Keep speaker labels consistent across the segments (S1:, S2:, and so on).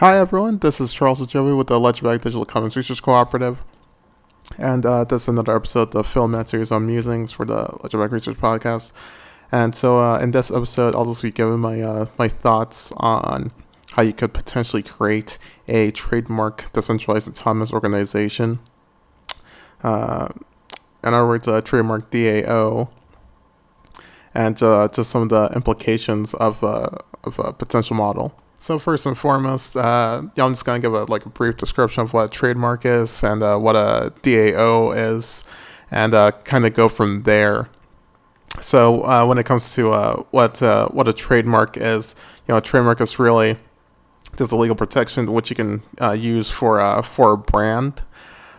S1: Hi everyone, this is Charles Adjovu with the Ledgerback Digital Commons Research Cooperative. And uh, this is another episode of the Philomath series on musings for the Ledgerback Research Podcast. And so uh, in this episode, I'll just be giving my uh, my thoughts on how you could potentially create a trademark decentralized autonomous organization. Uh, in other words, a trademark DAO, and uh, just some of the implications of, uh, of a potential model. So first and foremost, uh, I'm just gonna give a like a brief description of what a trademark is and uh, what a DAO is, and uh, kind of go from there. So uh, when it comes to uh, what uh, what a trademark is, you know, a trademark is really just a legal protection which you can use for for a brand,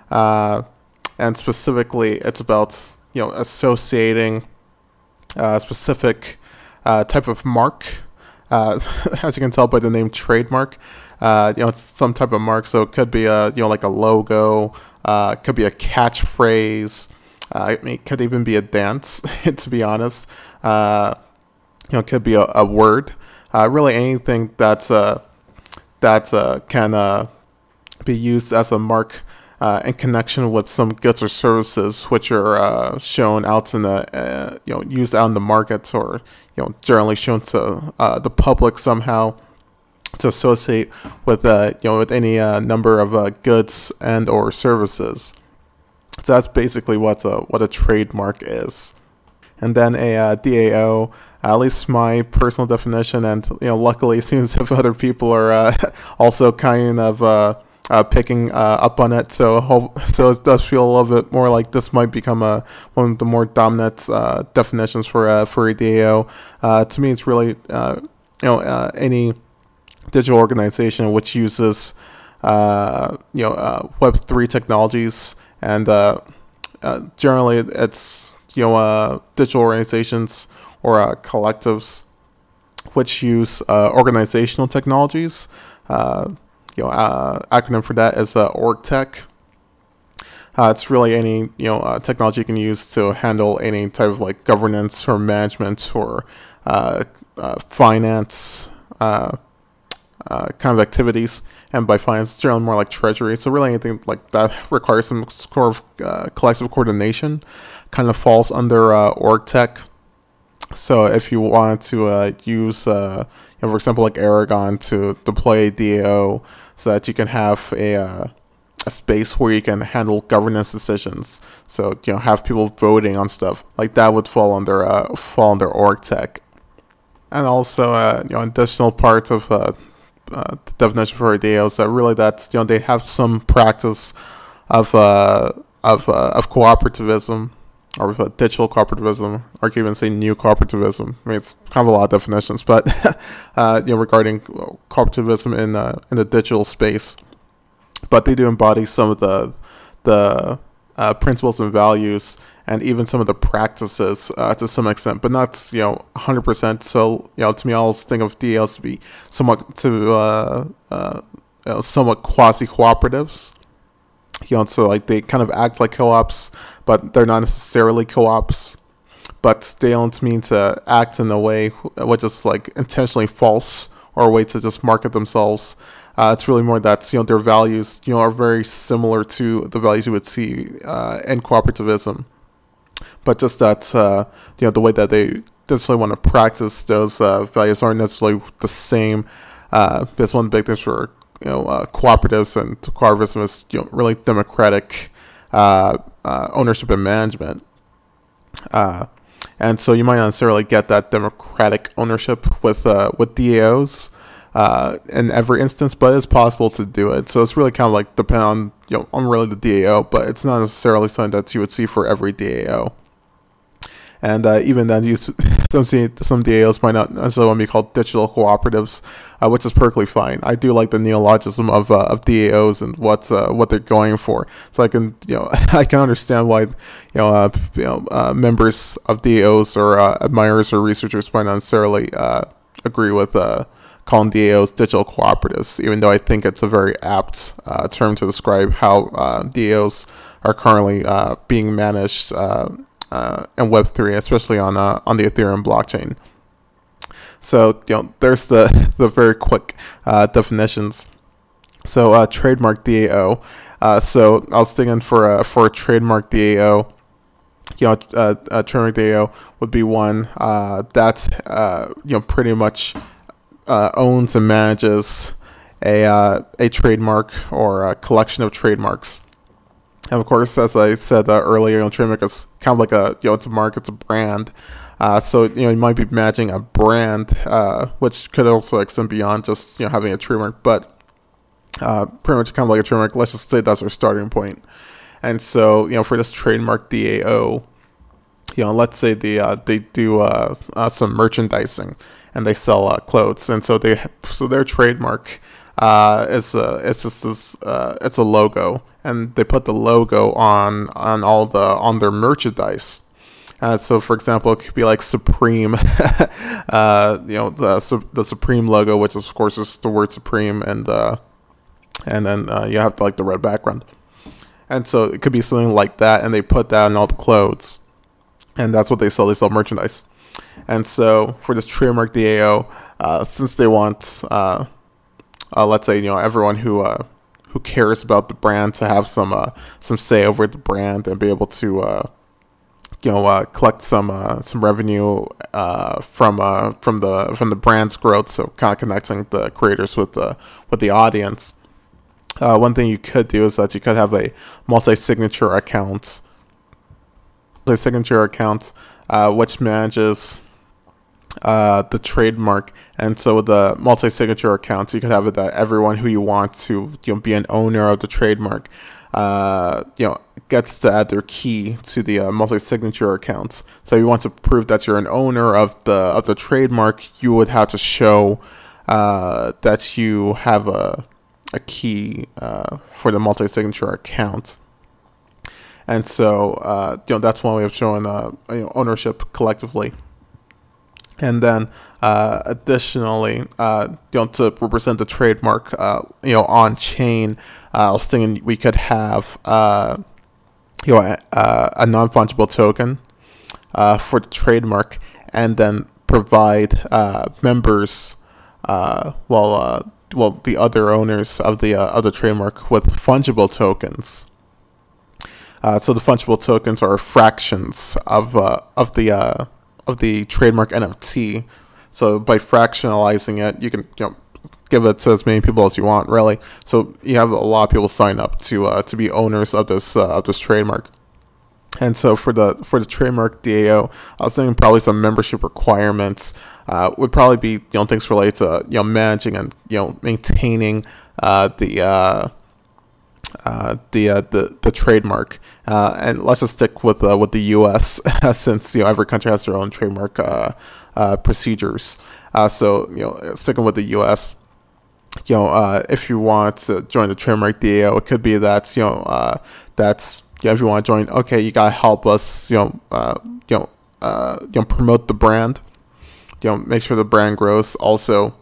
S1: and specifically, it's about you know associating a specific type of mark uh, as you can tell by the name trademark, uh, you know it's some type of mark. So it could be a you know like a logo, uh, could be a catchphrase. Uh, it could even be a dance. to be honest, uh, you know, it could be a, a word. Uh, really, anything that's uh, that uh, can be used as a mark uh, in connection with some goods or services which are uh, shown out in the uh, you know used out in the markets or you know generally shown to uh, the public somehow to associate with uh, you know with any uh, number of goods and or services. So that's basically what a what a trademark is. And then a DAO, at least my personal definition, and you know, luckily, it seems if other people are also kind of uh, picking uh, up on it. So so it does feel a little bit more like this might become a one of the more dominant uh, definitions for uh, for a DAO. Uh, to me, it's really uh, you know uh, any digital organization which uses you know Web three technologies and generally it's you know digital organizations or collectives which use organizational technologies you know, uh, acronym for that is uh, OrgTech. Uh, it's really any you know uh, technology you can use to handle any type of like governance or management or uh, uh, finance uh, kind of activities. And by finance, it's generally more like treasury. So really anything like that requires some sort of collective coordination kind of falls under org tech. So if you want to use, you know, for example, like Aragon to deploy a DAO so that you can have a uh, a space where you can handle governance decisions. So you know, have people voting on stuff. Like that would fall under uh, fall under org tech, and also uh, you know additional parts of uh, uh, the definition for DAOs that really that's you know they have some practice of uh, of uh, of cooperativism or with digital cooperativism, or even say new cooperativism. I mean, it's kind of a lot of definitions, but uh, you know, regarding cooperativism in uh, in the digital space, but they do embody some of the the uh, principles and values, and even some of the practices uh, to some extent, but not you know 100%. So you know, to me, I always think of DAOs to be somewhat to uh, uh, you know, somewhat quasi cooperatives you know, so like they kind of act like co-ops, but they're not necessarily co-ops. But they don't mean to act in a way which is like intentionally false or a way to just market themselves. Uh, it's really more that you know their values you know are very similar to the values you would see uh, in cooperativism, but just that uh, you know the way that they necessarily want to practice those uh, values aren't necessarily the same. Uh, that's one big thing for you know uh, cooperatives and cooperativism is you know really democratic uh, uh, ownership and management. Uh, and so you might not necessarily get that democratic ownership with uh, with DAOs uh, in every instance, but it's possible to do it. So it's really kind of like depend on you know on really the DAO, but it's not necessarily something that you would see for every DAO and uh, even then, some some DAOs might not necessarily want to be called digital cooperatives, uh, which is perfectly fine. I do like the neologism of uh, of DAOs and what's uh, what they're going for, so I can you know I can understand why you know uh, you know uh, members of DAOs or admirers or researchers might not necessarily agree with calling DAOs digital cooperatives, even though I think it's a very apt term to describe how DAOs are currently being managed uh, and Web three, especially on uh, on the Ethereum blockchain. So you know, there's the the very quick uh, definitions. So uh, trademark DAO. Uh, so I was thinking for a, for a trademark DAO, you know, uh, a trademark DAO would be one uh, that uh, you know pretty much uh, owns and manages a uh, a trademark or a collection of trademarks. And of course, as I said uh, earlier, you know, trademark is kind of like a you know it's a mark, it's a brand. Uh, so you know you might be managing a brand, uh, which could also extend beyond just you know having a trademark, but uh, pretty much kind of like a trademark. Let's just say that's our starting point. And so you know for this trademark DAO, you know let's say they uh, they do uh, some merchandising and they sell uh, clothes, and so they so their trademark uh, is a, it's just this uh, it's a logo, and they put the logo on on all the on their merchandise. Uh, so, for example, it could be like Supreme, uh, you know, the the Supreme logo, which is, of course is the word Supreme, and uh, and then uh, you have like the red background, and so it could be something like that, and they put that on all the clothes, and that's what they sell. They sell merchandise, and so for this trademark DAO, uh, since they want, uh, let's say, you know, everyone who who cares about the brand to have some some say over the brand and be able to you know uh, collect some uh, some revenue uh, from uh, from the from the brand's growth. So kind of connecting the creators with the with the audience. Uh, one thing you could do is that you could have a multi-signature account, multi-signature account, uh, which manages the trademark. And so the multi-signature accounts, you could have it that everyone who you want to you know be an owner of the trademark, you know gets to add their key to the uh, multi-signature accounts. So if you want to prove that you're an owner of the of the trademark, you would have to show uh, that you have a a key uh, for the multi-signature account. And so uh, you know that's one way of showing uh, you know, ownership collectively. And then, uh, additionally, uh, you know, to represent the trademark, uh, you know, on chain, uh, I was thinking we could have, uh, you know, a, a non fungible token uh, for the trademark, and then provide members, well, well, the other owners of the of trademark with fungible tokens. So the fungible tokens are fractions of of the of the trademark NFT. So by fractionalizing it, you can you know give it to as many people as you want, really. So you have a lot of people sign up to uh, to be owners of this uh, of this trademark. And so for the for the trademark DAO, I was thinking probably some membership requirements uh, would probably be you know things related to you know managing and you know maintaining uh, the uh, the, uh, the the trademark, uh, and let's just stick with uh, with the U.S. since you know every country has their own trademark uh, uh, procedures. so you know, sticking with the U.S. You know, if you want to join the trademark DAO, it could be that you know that's you know, if you want to join, okay, you gotta help us, you know, you know, you know, promote the brand. You know, make sure the brand grows. Also,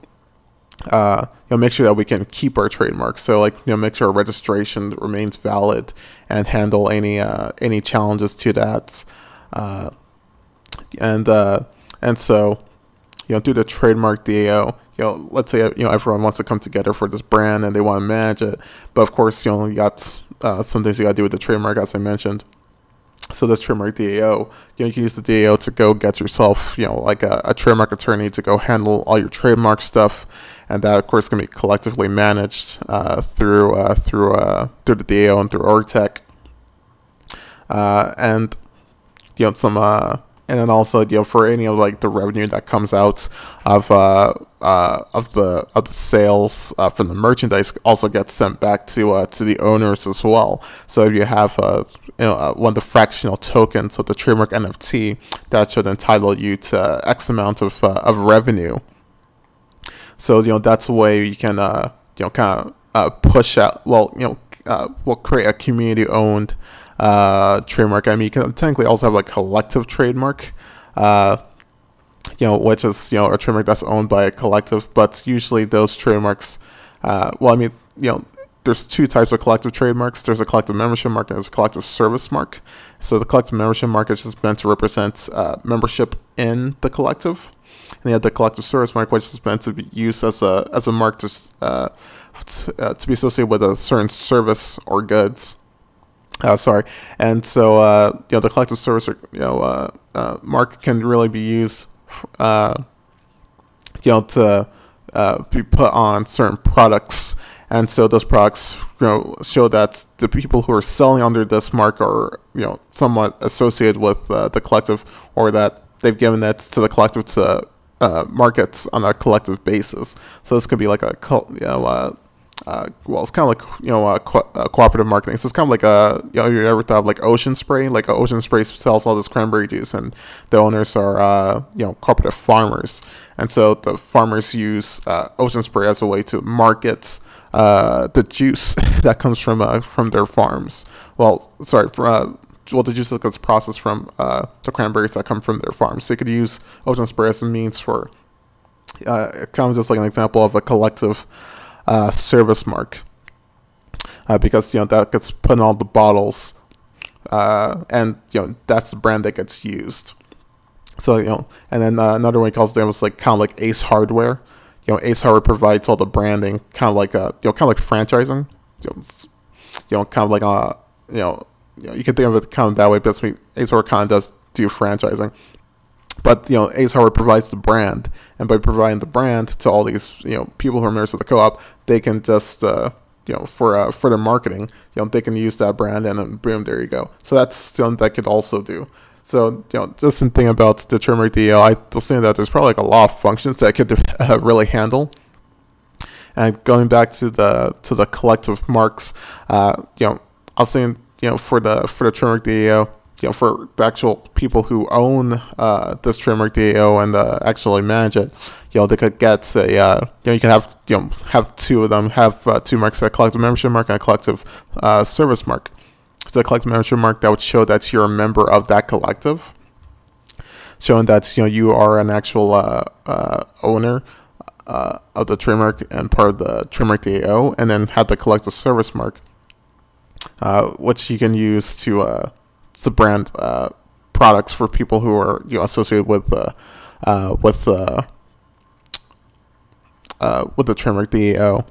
S1: uh, you know, make sure that we can keep our trademarks. So, like, you know, make sure our registration remains valid and handle any uh, any challenges to that. Uh, and uh, and so, you know, do the trademark DAO. You know, let's say you know everyone wants to come together for this brand and they want to manage it, but of course, you know, you got uh, some things you got to do with the trademark, as I mentioned. So this trademark DAO, you know, you can use the DAO to go get yourself, you know, like a, a trademark attorney to go handle all your trademark stuff and that of course can be collectively managed uh, through uh, through uh, through the DAO and through Orgtech. Uh, and you know some uh, and then also you know for any of like the revenue that comes out of uh, of the of the sales from the merchandise also gets sent back to to the owners as well. So if you have you know, one of the fractional tokens of the trademark NFT, that should entitle you to X amount of of revenue. So you know that's a way you can uh, you know kind of uh, push out. Well, you know, uh, will create a community-owned uh, trademark. I mean, you can technically also have like collective trademark. Uh, you know, which is you know a trademark that's owned by a collective, but usually those trademarks. Uh, well, I mean, you know, there's two types of collective trademarks. There's a collective membership mark and there's a collective service mark. So the collective membership mark is just meant to represent uh, membership in the collective. You have the collective service mark, which is meant to be used as a as a mark to uh, t- uh, to be associated with a certain service or goods. Uh, sorry, and so uh, you know the collective service or you know uh, uh, mark can really be used, you know, to be put on certain products, and so those products you know show that the people who are selling under this mark are you know somewhat associated with the collective, or that they've given that to the collective to uh, markets on a collective basis. So this could be like a cult, you know. Uh, uh, well, it's kind of like you know uh, co- uh, cooperative marketing. So it's kind of like a you know you ever thought of like Ocean Spray? Like Ocean Spray sells all this cranberry juice, and the owners are uh, you know cooperative farmers, and so the farmers use uh, Ocean Spray as a way to market uh, the juice that comes from from their farms. Well, sorry, uh, well the juice that gets processed from uh, the cranberries that come from their farms. So you could use Ocean Spray as a means for uh, kind of just like an example of a collective uh, service mark. Uh, because you know that gets put on all the bottles uh, and you know that's the brand that gets used. So you know and then uh, another one he calls them was like kind of like ace hardware. You know ace hardware provides all the branding kind of like uh you know kind of like franchising. You know, you know kind of like uh you know, you know you can think of it kind of that way but ace hardware kind of does do franchising. But you know ace provides the brand and by providing the brand to all these you know people who are members of the co-op they can just uh, you know for uh, for their marketing you know they can use that brand and then boom there you go. So that's something that could also do. So you know just in thinking about the trademark DAO I was thinking that there's probably like a lot of functions that could uh, really handle. And going back to the to the collective marks uh, you know I was saying you know for the for the trademark DAO you know, for the actual people who own uh, this trademark DAO and uh, actually manage it, you know, they could get a, uh, you know, you can have, you know, have two of them, have uh, two marks, a collective membership mark and a collective uh, service mark. So a collective membership mark that would show that you're a member of that collective, showing that, you know, you are an actual uh, owner uh, of the trademark and part of the trademark DAO, and then have the collective service mark, uh, which you can use to, uh, to brand uh, products for people who are you know associated with uh, uh, with with the trademark DAO.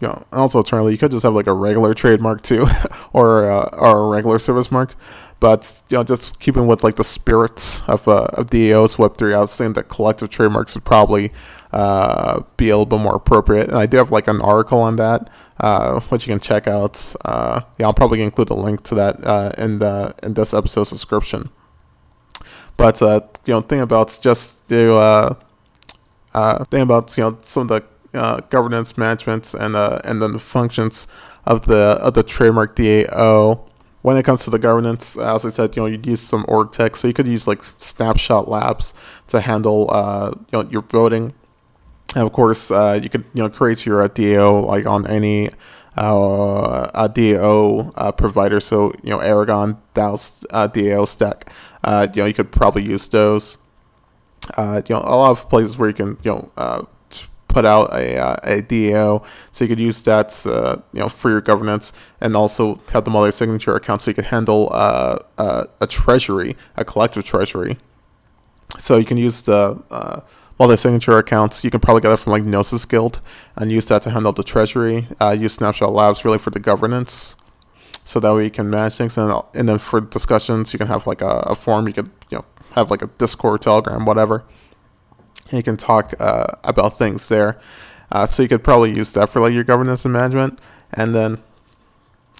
S1: You know, also alternatively, you could just have like a regular trademark too, or or a regular service mark. But you know, just keeping with like the spirits of uh, of DAO's Web three, I was saying that collective trademarks would probably uh, be a little bit more appropriate. And I do have like an article on that, uh, which you can check out. Uh, yeah, I'll probably include a link to that uh, in the in this episode's description. But uh, you know, thing about just the uh, thing about you know some of the governance management and and then the functions of the of the trademark DAO. When it comes to the governance, as I said, you know, you'd use some org tech, so you could use like Snapshot Labs to handle uh, you know your voting. And of course, uh, you could you know create your uh, DAO like on any uh, DAO uh, provider. So you know Aragon, DAO, uh, DAO stack. Uh, you know you could probably use those. Uh, you know a lot of places where you can you know uh, put out a, uh, a DAO, so you could use that uh, you know for your governance, and also have the multi-signature account, so you can handle uh, uh, a treasury, a collective treasury. So you can use the uh, multi-signature accounts. You can probably get it from like Gnosis Guild and use that to handle the treasury. Uh, use Snapshot Labs really for the governance, so that way you can manage things. And and then for discussions, you can have like a, a forum. You could you know have like a Discord, Telegram, whatever. And you can talk uh, about things there. Uh, so you could probably use that for like your governance and management, and then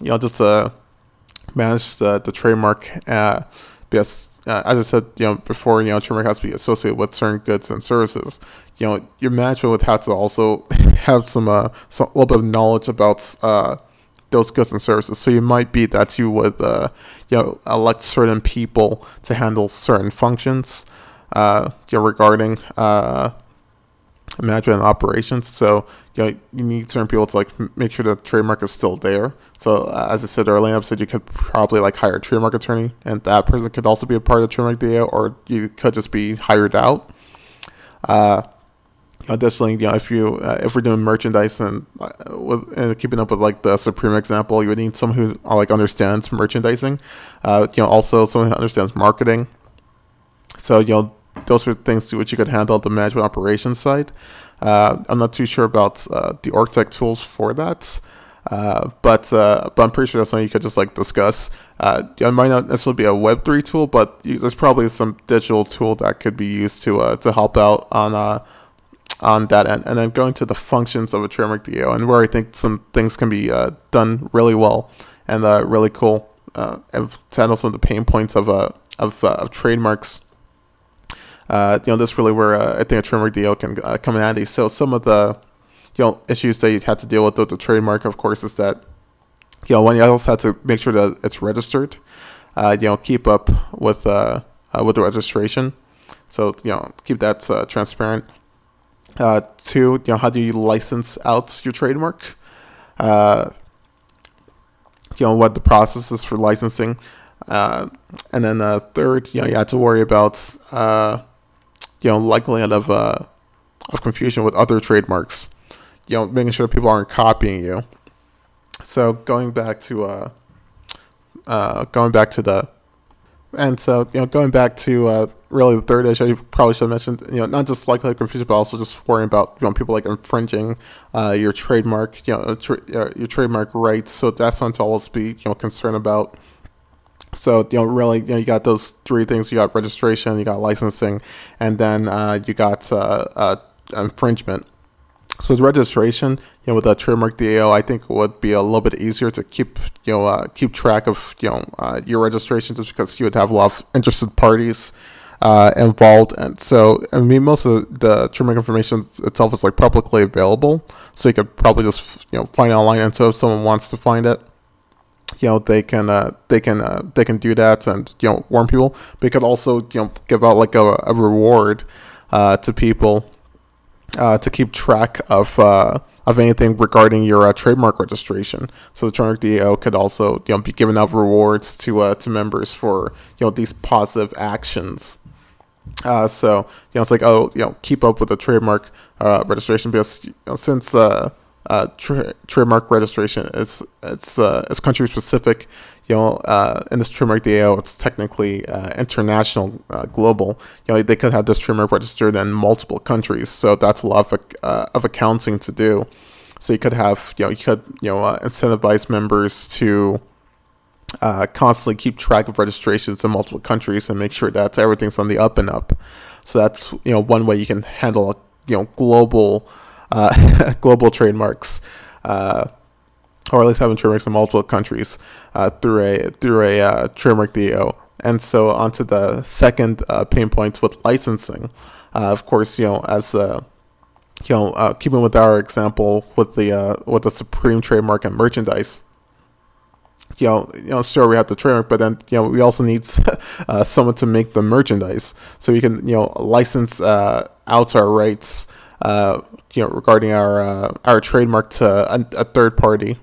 S1: you know just uh, manage the, the trademark. Because uh, as I said, you know before, you know trademark has to be associated with certain goods and services. You know your management would have to also have some uh some, a little bit of knowledge about uh those goods and services. So you might be that you would uh you know elect certain people to handle certain functions uh you know regarding uh management operations. So you know you need certain people to like make sure that trademark is still there. So uh, as I said earlier, the episode, you could probably like hire a trademark attorney, and that person could also be a part of the trademark DAO, or you could just be hired out. Uh, additionally, you know, if you uh, if we're doing merchandise and uh, with and keeping up with like the Supreme example, you would need someone who uh, like understands merchandising. Uh, you know, also someone who understands marketing. So you know those are things to which you could handle the management operations side. Uh, I'm not too sure about uh, the org tech tools for that. Uh, but uh, but I'm pretty sure that's something you could just like discuss. Uh, it might not necessarily be a Web three tool, but you, there's probably some digital tool that could be used to uh, to help out on on that end. And then going to the functions of a trademark DAO, and where I think some things can be done really well and really cool, and to handle some of the pain points of of, of trademarks. Uh, you know, this really where uh, I think a trademark deal can uh, come in handy. So some of the you know issues that you have to deal with with the trademark, of course, is that you know one you also have to make sure that it's registered. Uh, you know, keep up with uh, uh, with the registration. So you know, keep that transparent. Two, you know, how do you license out your trademark? You know, what the process is for licensing. Uh, and then uh, third, you know, you have to worry about uh, you know likelihood of uh, of confusion with other trademarks. You know, making sure people aren't copying you. So going back to uh, uh, going back to the and so you know going back to uh, really the third issue, you probably should have mentioned you know not just likelihood of confusion, but also just worrying about you know people like infringing uh, your trademark, you know tra- uh, your trademark rights. So that's something to always be you know concerned about. So you know, really, you know, you got those three things. You got registration, you got licensing, and then uh, you got uh, uh, infringement. So with registration, you know, with a trademark DAO, I think it would be a little bit easier to keep, you know, uh, keep track of, you know, uh, your registration, just because you would have a lot of interested parties uh, involved, and so I mean, most of the trademark information itself is like publicly available, so you could probably just, you know, find it online. And so if someone wants to find it, you know they can uh, they can uh, they can do that and you know warn people. They could also you know give out like a, a reward uh, to people uh, to keep track of uh, of anything regarding your uh, trademark registration. So the trademark DAO could also you know be giving out rewards to uh, to members for you know these positive actions. Uh, so you know it's like oh you know keep up with the trademark uh, registration because you know, since uh, tra- trademark registration is it's uh, it's country specific. You know, uh, in this trademark DAO, it's technically uh, international, uh, global. You know, they could have this trademark registered in multiple countries, so that's a lot of uh, of accounting to do. So you could have, you know, you could, you know, incentivize members to constantly keep track of registrations in multiple countries and make sure that everything's on the up and up. So that's, you know, one way you can handle, you know, global uh, global trademarks, uh, or at least having trademarks in multiple countries uh, through a through a uh, trademark DAO. And so onto the second pain point with licensing. Of course, you know as you know keeping with our example with the with the supreme trademark and merchandise. You know, you know, sure we have the trademark, but then you know we also need uh, someone to make the merchandise, so we can you know license uh, out our rights uh, you know, regarding our uh, our trademark to a, a third party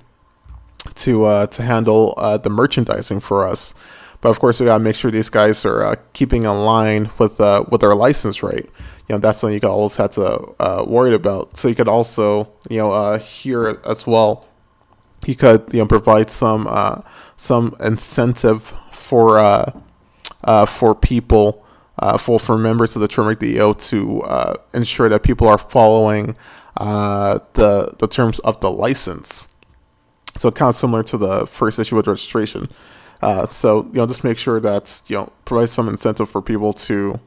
S1: to uh, to handle uh, the merchandising for us. But of course, we gotta make sure these guys are uh, keeping in line with uh, with their license rate. You know, that's something you always have to worry about. So you could also, you know, here as well, you could you know provide some some incentive for for people uh, for for members of the trademark DAO to uh, ensure that people are following uh, the the terms of the license. So kind of similar to the first issue with registration. Uh, so you know, just make sure that you know provide some incentive for people to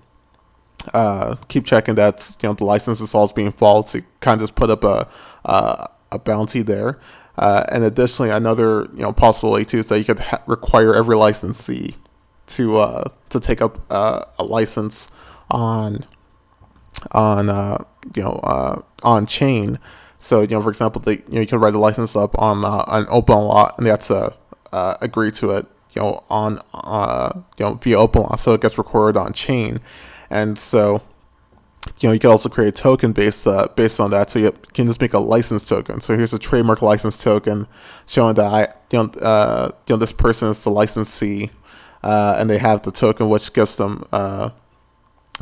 S1: uh, keep checking that you know the license is always being followed. To kind of just put up a a, a bounty there. Uh, and additionally, another you know possibility too is that you could ha- require every licensee to uh, to take up uh, a license on on uh, you know uh, on chain. So you know, for example, they, you know you can write a license up on uh, an OpenLaw, and they have to uh, agree to it. You know, on uh, you know via OpenLaw, so it gets recorded on chain, and so you know you can also create a token based uh, based on that. So you can just make a license token. So here's a trademark license token showing that I you know uh, you know this person is the licensee uh, and they have the token which gives them uh,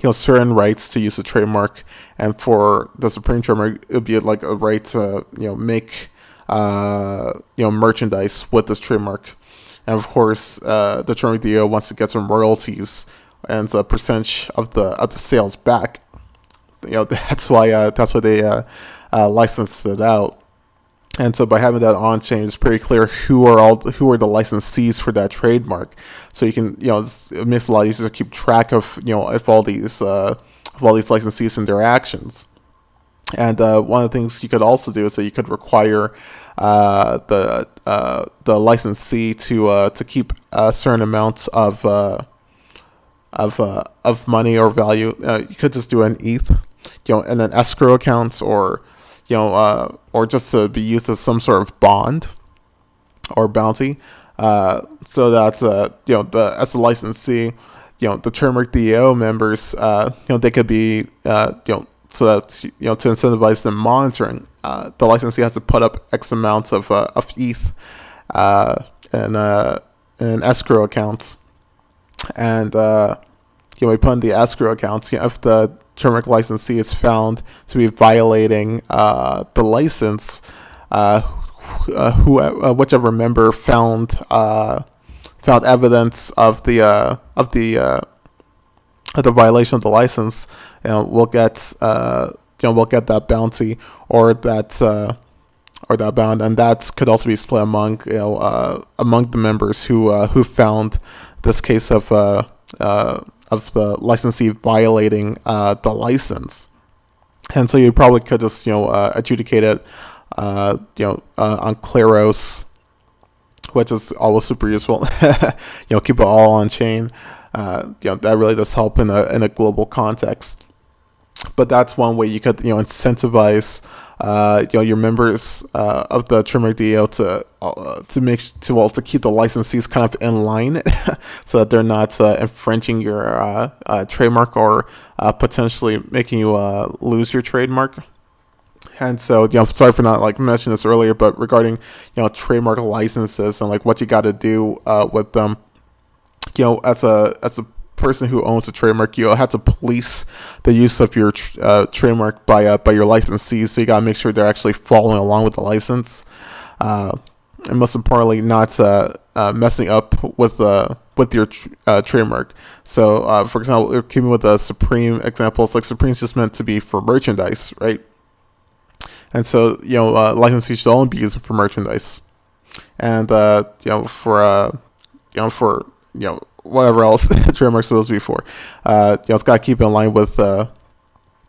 S1: you know certain rights to use the trademark and for the supreme trademark it would be like a right to you know make uh, you know merchandise with this trademark and of course uh, the trademark DAO wants to get some royalties and a percentage of the of the sales back. You know that's why uh, that's why they uh, uh, licensed it out. And so by having that on chain, it's pretty clear who are all who are the licensees for that trademark. So you can you know it makes a lot easier to keep track of you know if all these uh, of all these licensees and their actions. And uh, one of the things you could also do is that you could require uh, the uh, the licensee to uh, to keep a certain amounts of uh, of uh, of money or value. you could just do an ETH, you know, and then escrow accounts, or you know, or just to be used as some sort of bond or bounty, so that you know the as a licensee, you know, the Trademark DAO members, you know, they could be you know so that you know to incentivize them monitoring, uh, the licensee has to put up X amounts of uh, of ETH uh, in uh, in escrow accounts, and uh, you know we put in the escrow accounts. You know, if the trademark licensee is found to be violating uh, the license, uh, uh, who uh, whichever member found uh, found evidence of the uh, of the uh, the violation of the license, you know, we'll get uh, you know we'll get that bounty or that uh, or that bound, and that could also be split among you know uh, among the members who uh, who found this case of uh, uh, of the licensee violating uh, the license, and so you probably could just you know uh, adjudicate it uh, you know uh, on Kleros, which is always super useful. you know, keep it all on chain uh, you know that really does help in a in a global context. But that's one way you could you know incentivize uh, you know your members uh, of the Trademark DAO to uh, to make to well to keep the licensees kind of in line, so that they're not uh, infringing your uh, uh, trademark or potentially making you lose your trademark. And so, you know, sorry for not like mentioning this earlier, but regarding you know trademark licenses and like what you got to do with them you know, as a as a person who owns a trademark, you have to police the use of your uh, trademark by uh, by your licensees. So you gotta make sure they're actually following along with the license, uh, and most importantly, not uh, uh, messing up with uh, with your trademark. So, for example, keeping with the Supreme examples, like Supreme's just meant to be for merchandise, right? And so, you know, licensees should only be used for merchandise, and you know, for you know, for you know whatever else trademark's supposed to be for. Uh, you know, it's got to keep in line with uh,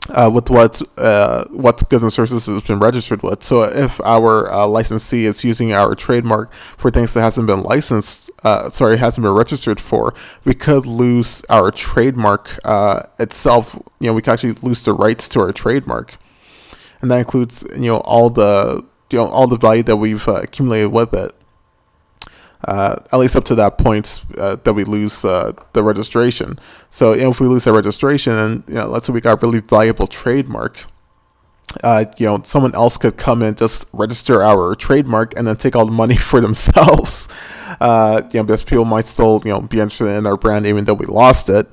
S1: uh, with what uh, what goods and services has been registered with. So if our uh, licensee is using our trademark for things that hasn't been licensed, uh, sorry, hasn't been registered for, we could lose our trademark uh, itself. You know, we could actually lose the rights to our trademark, and that includes you know all the you know all the value that we've uh, accumulated with it uh, at least up to that point uh, that we lose uh, the registration. So you know, if we lose that registration, and you know, let's say we got a really valuable trademark, uh, you know, someone else could come and just register our trademark and then take all the money for themselves. Uh, you know, because people might still you know be interested in our brand even though we lost it,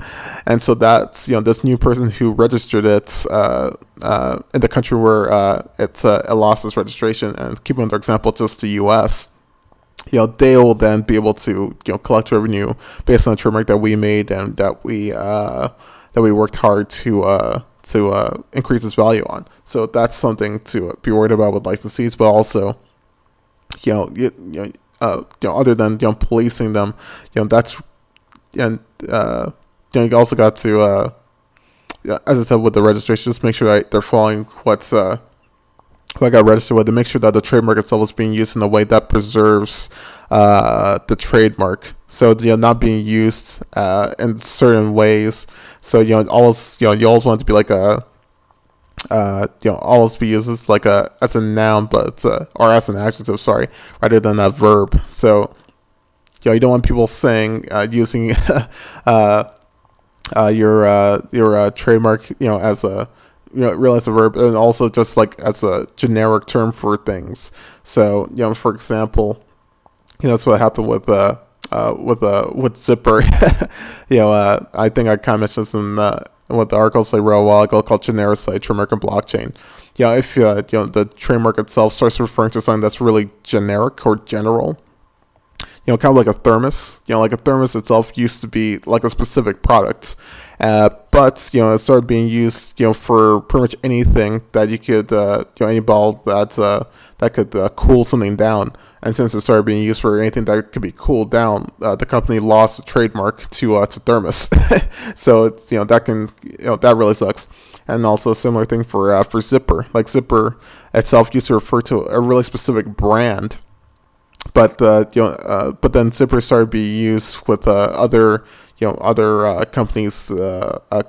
S1: and so that's you know this new person who registered it uh, in the country where it, it lost its registration, and keeping our example, just the U.S you know they will then be able to you know collect revenue based on the trademark that we made and that we uh, that we worked hard to uh, to uh, increase its value on. So that's something to be worried about with licensees, but also you know you, you know, uh, you know other than you know policing them, you know that's and uh, you also got to uh, as I said with the registration, just make sure that they're following what's uh, who I got registered with to make sure that the trademark itself is being used in a way that preserves uh, the trademark. So you know, not being used uh, in certain ways. So you know, always you know, you always want it to be like a uh, you know, always be used as like a as a noun, but uh, or as an adjective, sorry, rather than a verb. So you know, you don't want people saying uh, using uh, uh, your uh, your uh, trademark, you know, as a you know, realize a verb, and also just like as a generic term for things. So, you know, for example, you know, that's what happened with uh, uh with uh with Zipper. you know, uh, I think I kind of mentioned some uh, what the articles wrote a while ago called genericized trademark and blockchain. Yeah, if uh, you know the trademark itself starts referring to something that's really generic or general, you know, kind of like a thermos. You know, like a thermos itself used to be like a specific product, uh, but you know, it started being used, you know, for pretty much anything that you could, uh, you know, any ball that uh, that could uh, cool something down. And since it started being used for anything that could be cooled down, uh, the company lost the trademark to uh, to thermos. so it's you know that can you know that really sucks. And also a similar thing for for zipper. Like zipper itself used to refer to a really specific brand, but uh, you know uh, but then zippers started being used with uh, other you know other uh, companies'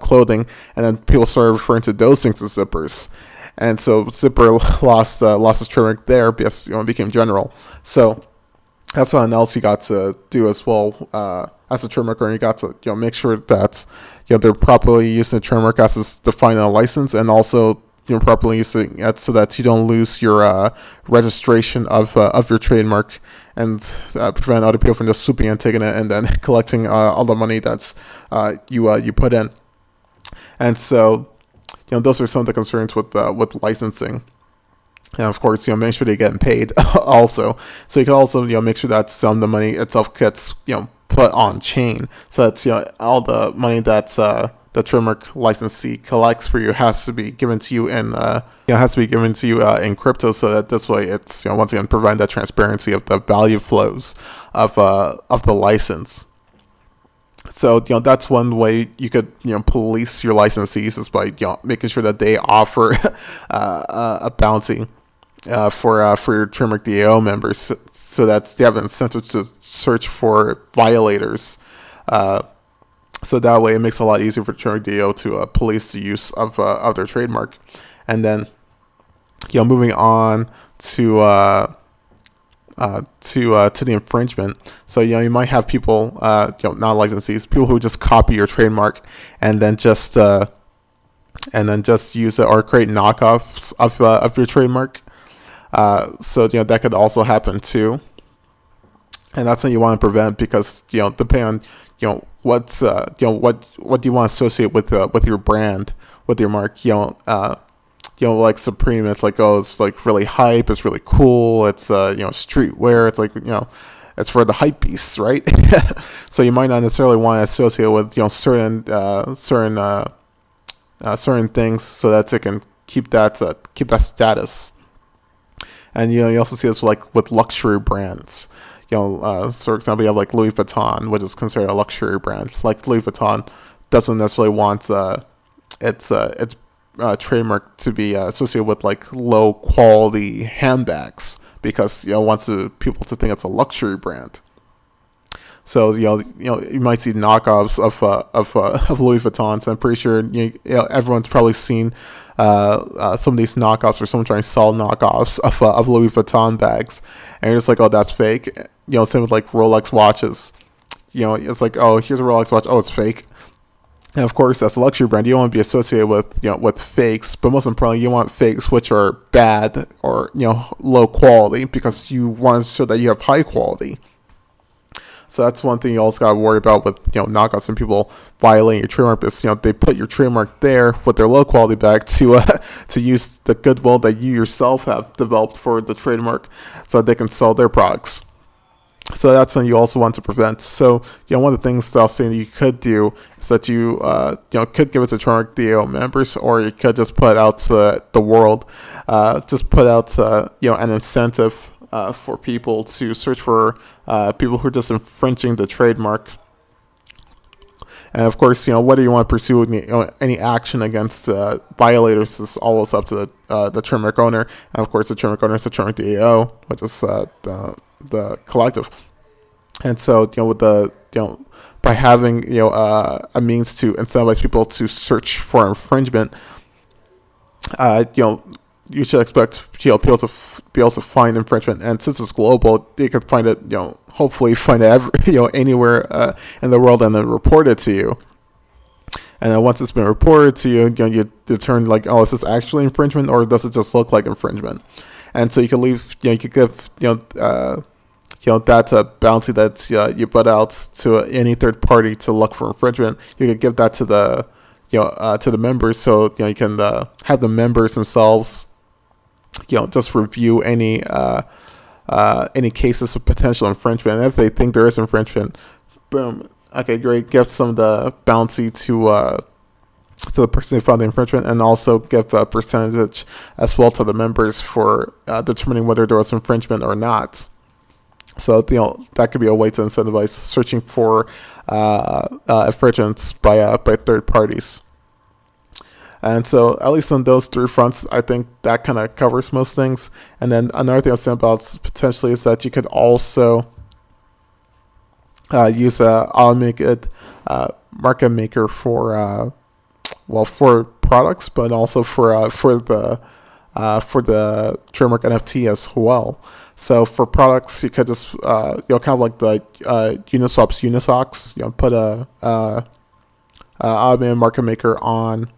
S1: clothing, and then people started referring to those things as zippers and so Zipper lost lost his trademark there because you know it became general. So that's something else you got to do as well uh, as a trademark owner. You got to you know make sure that you know they're properly using the trademark as is defined in a license, and also know properly using it so that you don't lose your uh, registration of uh, of your trademark and uh, prevent other people from just swooping and taking it and then collecting uh, all the money that's uh, you you put in. And so you know, those are some of the concerns with uh, with licensing. And of course, you know, make sure they're getting paid also. So you can also, you know, make sure that some of the money itself gets, you know, put on chain. So that, you know, all the money that's, uh, the trademark licensee collects for you has to be given to you in, uh, you know, has to be given to you uh, in crypto so that this way it's, you know, once again, provide that transparency of the value flows of, uh, of the license. So you know that's one way you could you know police your licensees is by you know making sure that they offer uh, a bounty uh, for uh, for your trademark DAO members, so, so that they have an incentive to search for violators. Uh, so that way, it makes it a lot easier for DAO to uh, police the use of uh, of their trademark, and then you know moving on to uh, to uh, to the infringement. So you know you might have people, uh, you know, not licensees, people who just copy your trademark and then just uh, and then just use it or create knockoffs of uh, of your trademark. Uh, so you know that could also happen too, and that's something you want to prevent because you know depending on you know what's uh, you know what what do you want to associate with uh, with your brand with your mark. You know. Uh, you know, like Supreme, it's like, oh, it's like really hype, it's really cool, it's, uh, you know, streetwear, it's like, you know, it's for the hype beasts, right? so you might not necessarily want to associate with, you know, certain, uh, certain, uh, uh, certain things so that it can keep that, uh, keep that status. And, you know, you also see this like with luxury brands. You know, uh, for example, you have like Louis Vuitton, which is considered a luxury brand. Like Louis Vuitton doesn't necessarily want, uh, its, uh, its uh, trademark to be uh, associated with like low quality handbags because you know wants people to think it's a luxury brand. So you know, you know, you might see knockoffs of uh, of uh, of Louis Vuittons. I'm pretty sure you know, everyone's probably seen uh, uh, some of these knockoffs or someone trying to sell knockoffs of of Louis Vuitton bags, and you're just like, oh, that's fake. You know, same with like Rolex watches. You know, it's like, oh, here's a Rolex watch. Oh, it's fake. And of course, as a luxury brand, you don't want to be associated with you know with fakes, but most importantly, you want fakes which are bad or you know low quality because you want to show that you have high quality. So that's one thing you also got to worry about with you know knockouts and people violating your trademark. Is you know they put your trademark there with their low quality back to uh, to use the goodwill that you yourself have developed for the trademark, so that they can sell their products. So that's something you also want to prevent. So, you know, one of the things I was saying you could do is that you, uh, you know, could give it to Trademark DAO members, or you could just put out to the world, uh, just put out, uh, you know, an incentive uh, for people to search for uh, people who are just infringing the trademark. And of course, you know, whether you want to pursue any, you know, any action against uh, violators is always up to the, uh, the trademark owner. And of course, the trademark owner is the trademark DAO, which is uh, the the collective. And so, you know, with the you know, by having you know uh, a means to incentivize people to search for infringement, uh, you know, you should expect you know people to f- be able to find infringement. And since it's global, they could find it. You know, hopefully find it every, you know anywhere uh, in the world and then report it to you. And then once it's been reported to you, you know, you determine like, oh, is this actually infringement or does it just look like infringement? And so you can leave. You know, you could give you know. Uh, you know that's a bounty that uh, you put out to any third party to look for infringement. You can give that to the you know uh, to the members, so you know you can uh, have the members themselves, you know, just review any uh, uh, any cases of potential infringement. And if they think there is infringement, boom. Okay, great. Give some of the bounty to uh, to the person who found the infringement, and also give a percentage as well to the members for uh, determining whether there was infringement or not. So you know that could be a way to incentivize searching for uh, uh, infringements by uh, by third parties. And so, at least on those three fronts, I think that kind of covers most things. And then another thing I was saying about potentially is that you could also uh, use a automated uh, market maker for uh, well for products, but also for uh, for the uh, for the trademark NFT as well. So for products, you could just uh, you know kind of like the Uniswap's Unisocks, you know, put a, a, a automated market maker on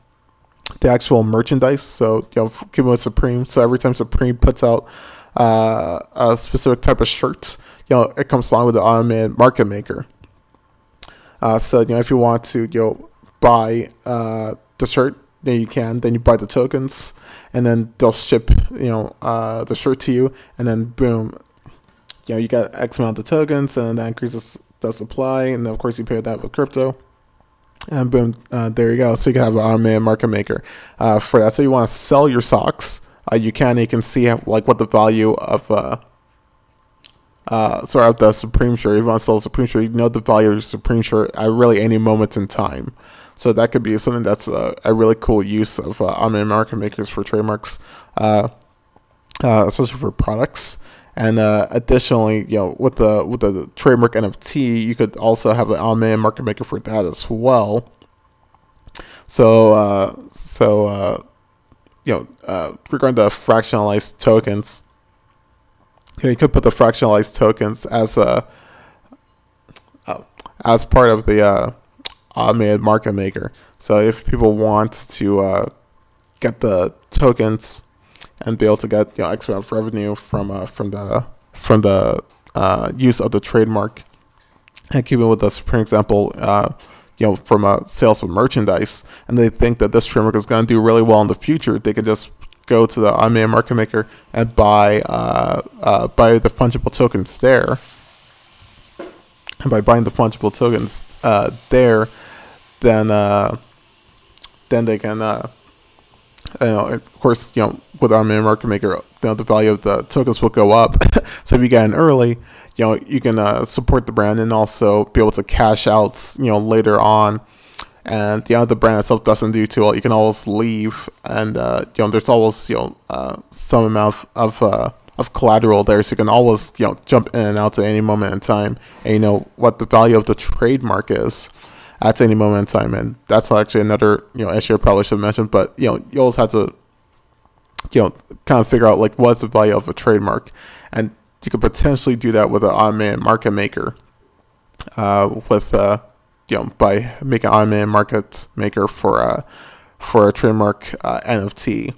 S1: the actual merchandise. So you know, given with Supreme, so every time Supreme puts out uh, a specific type of shirt, you know, it comes along with the automated market maker. Uh, so you know, if you want to you know buy uh, the shirt, then you can. Then you buy the tokens, and then they'll ship you know uh, the shirt to you, and then boom, you know you got X amount of tokens, and that increases the supply, and of course you pair that with crypto. And boom, uh, there you go. So you can have an automated market maker uh, for that. So you want to sell your socks, uh, you can. You can see how, like what the value of uh, uh, sorry of the Supreme shirt. If you want to sell a Supreme shirt, you know the value of your Supreme shirt at really any moment in time. So that could be something that's a, a really cool use of uh, automated market makers for trademarks, uh, uh, especially for products. And uh, additionally, you know, with the with the trademark NFT, you could also have an automated market maker for that as well. So uh, so uh, you know, uh, regarding the fractionalized tokens, you, know, you could put the fractionalized tokens as a uh, as part of the uh, automated market maker. So if people want to uh, get the tokens and be able to get you know X amount of revenue from uh, from the from the uh, use of the trademark. And keeping with this, for example, uh, you know, from a sales of merchandise, and they think that this trademark is going to do really well in the future, they can just go to the automated market maker and buy uh, uh, buy the fungible tokens there. And by buying the fungible tokens uh, there, then uh, then they can uh, you know, of course, you know, with our main market maker, you know, the value of the tokens will go up. so if you get in early, you know, you can uh, support the brand and also be able to cash out, you know, later on. And you know, the brand itself doesn't do too well. You can always leave, and uh, you know, there's always you know uh, some amount of of, of collateral there, so you can always you know jump in and out at any moment in time, and you know what the value of the trademark is at any moment in time. And that's actually another you know issue I probably should have mentioned. But you know, you always have to you know kind of figure out like what's the value of a trademark, and you could potentially do that with an automated market maker. Uh, with uh, you know by making automated market maker for uh, for a trademark uh, NFT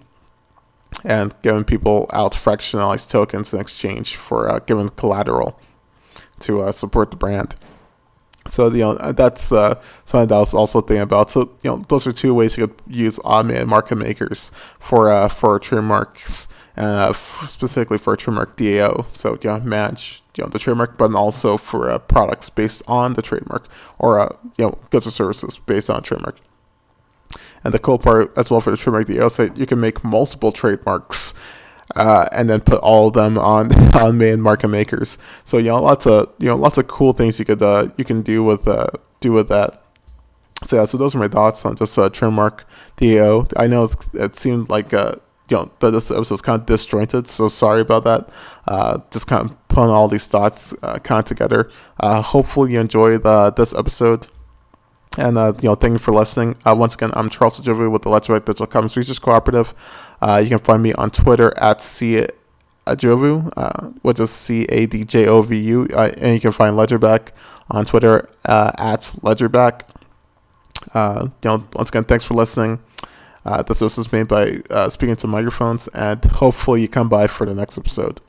S1: and giving people out fractionalized tokens in exchange for uh, giving collateral to uh, support the brand. So you know that's uh, something that I was also thinking about. So you know those are two ways you could use automated market makers for uh, for trademarks uh, f- specifically for a trademark DAO. So you know manage you know the trademark, but also for uh, products based on the trademark or uh, you know goods or services based on trademark. And the cool part as well for the trademark DAO, so you can make multiple trademarks uh, and then put all of them on on main market makers. So you know, lots of you know, lots of cool things you could uh, you can do with uh, do with that. So yeah, so those are my thoughts on just uh, trademark DAO. I know it seemed like uh, you know that this episode was kind of disjointed, so sorry about that. Uh, just kind of putting all these thoughts uh, kind of together. Uh, hopefully you enjoyed uh, this episode. And uh, you know, thank you for listening. Uh, once again, I'm Charles Adjovu with the Let's Digital Commons Research Cooperative. Uh, you can find me on Twitter at C Adjovu, uh, which is C A D J O V U, uh, and you can find Ledgerback on Twitter uh, at Ledgerback. Uh, you know, once again, thanks for listening. This was made by speaking to microphones, and hopefully you come by for the next episode.